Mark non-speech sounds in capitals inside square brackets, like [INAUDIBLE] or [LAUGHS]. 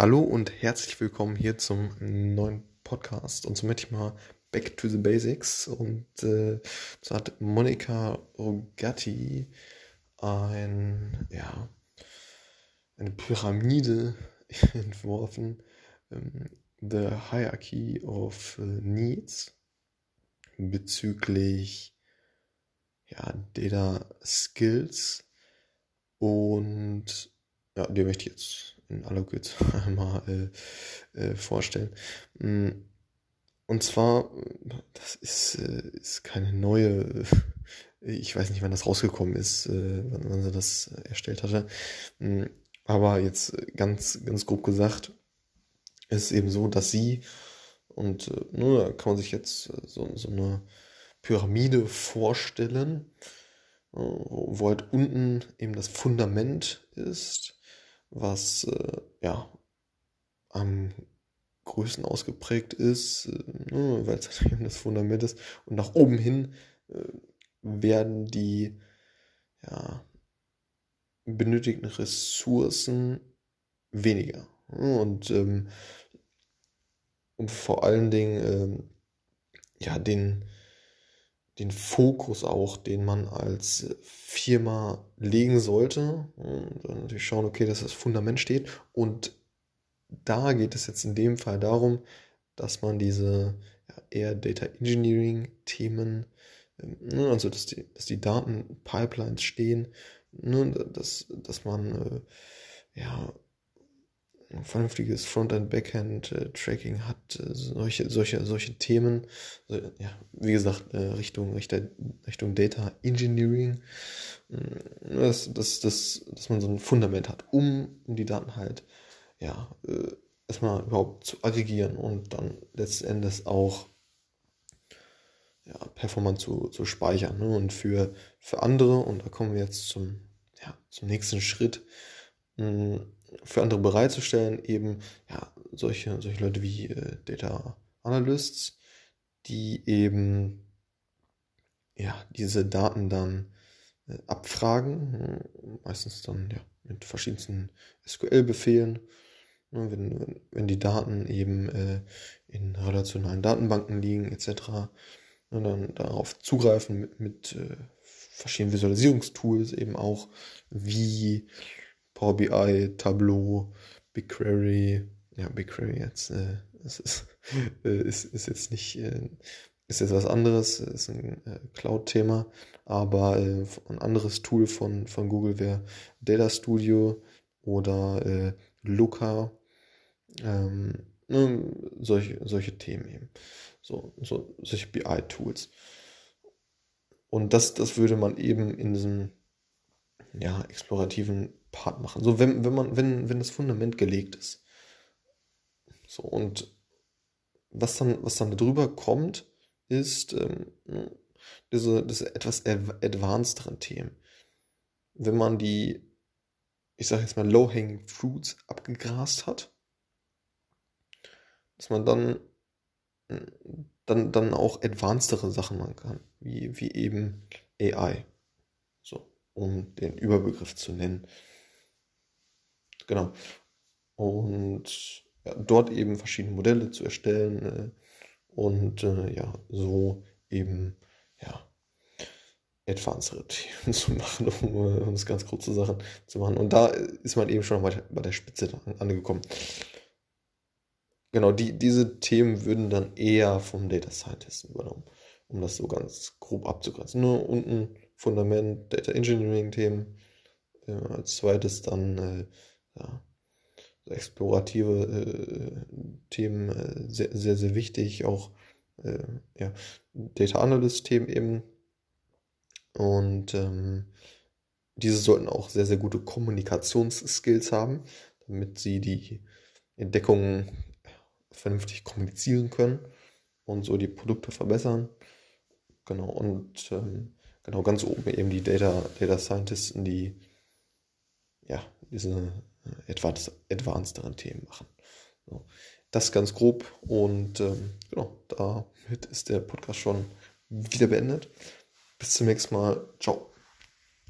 Hallo und herzlich willkommen hier zum neuen Podcast. Und so möchte ich mal back to the basics. Und äh, so hat Monika Rogatti ein, ja, eine Pyramide [LAUGHS] entworfen, ähm, The Hierarchy of Needs, bezüglich ja, Data Skills. Und ja, die möchte ich jetzt in aller Kürze einmal äh, vorstellen. Mm, und zwar, das ist, äh, ist keine neue, [LAUGHS] ich weiß nicht, wann das rausgekommen ist, äh, wann, wann sie das erstellt hatte. Mm, aber jetzt ganz, ganz grob gesagt, ist es eben so, dass sie, und äh, nur ne, da kann man sich jetzt so, so eine Pyramide vorstellen, wo halt unten eben das Fundament ist was äh, ja am größten ausgeprägt ist, äh, ne, weil es halt eben das Fundament ist. Und nach oben hin äh, werden die ja, benötigten Ressourcen weniger. Und ähm, um vor allen Dingen ähm, ja, den, den Fokus auch, den man als Firma legen sollte. Und dann natürlich schauen, okay, dass das Fundament steht. Und da geht es jetzt in dem Fall darum, dass man diese ja, eher Data Engineering Themen, ähm, ne, also dass die, dass die Datenpipelines stehen, ne, dass, dass man äh, ja vernünftiges Frontend, Backend, äh, hat, äh, solche, solche, solche Themen, ja, wie gesagt, äh, Richtung, Richtung, Data Engineering, mm, dass, dass, dass, dass man so ein Fundament hat, um, die Daten halt, ja, erstmal überhaupt zu aggregieren und dann letzten Endes auch ja, performant zu, zu speichern. Ne? Und für, für andere, und da kommen wir jetzt zum, ja, zum nächsten Schritt, mh, mm, für andere bereitzustellen, eben ja, solche, solche Leute wie äh, Data Analysts, die eben ja, diese Daten dann äh, abfragen, meistens dann ja, mit verschiedensten SQL-Befehlen. Ne, wenn, wenn, die Daten eben äh, in relationalen Datenbanken liegen etc., ne, dann darauf zugreifen mit, mit äh, verschiedenen Visualisierungstools eben auch, wie Power BI, Tableau, BigQuery. Ja, BigQuery jetzt äh, ist, [LAUGHS] äh, ist, ist jetzt nicht, äh, ist jetzt was anderes, ist ein äh, Cloud-Thema, aber äh, ein anderes Tool von, von Google wäre Data Studio oder äh, Looker. Ähm, ne, solche, solche Themen eben. So, so, solche BI-Tools. Und das, das würde man eben in diesem ja, explorativen Part machen. So, wenn, wenn man, wenn, wenn das Fundament gelegt ist. So, und was dann, was dann drüber kommt, ist ähm, diese, diese etwas advancederen Themen. Wenn man die, ich sage jetzt mal, low-hanging fruits abgegrast hat, dass man dann, dann, dann auch advancedere Sachen machen kann, wie, wie eben AI. So, um den Überbegriff zu nennen. Genau. Und ja, dort eben verschiedene Modelle zu erstellen äh, und äh, ja, so eben ja, advanced Themen [LAUGHS] zu machen, um, äh, um das ganz kurze Sachen zu machen. Und da ist man eben schon bei, bei der Spitze angekommen. Genau, die, diese Themen würden dann eher vom Data Scientist übernommen, um das so ganz grob abzugrenzen. Nur unten Fundament, Data Engineering Themen, äh, als zweites dann äh, ja, explorative äh, Themen äh, sehr, sehr, sehr wichtig, auch äh, ja, Data Analyst-Themen eben. Und ähm, diese sollten auch sehr, sehr gute Kommunikationsskills haben, damit sie die Entdeckungen vernünftig kommunizieren können und so die Produkte verbessern. Genau, und ähm, genau ganz oben eben die Data, Data Scientisten, die ja, diese etwas advancederen Themen machen. So, das ganz grob und ähm, genau, damit ist der Podcast schon wieder beendet. Bis zum nächsten Mal. Ciao.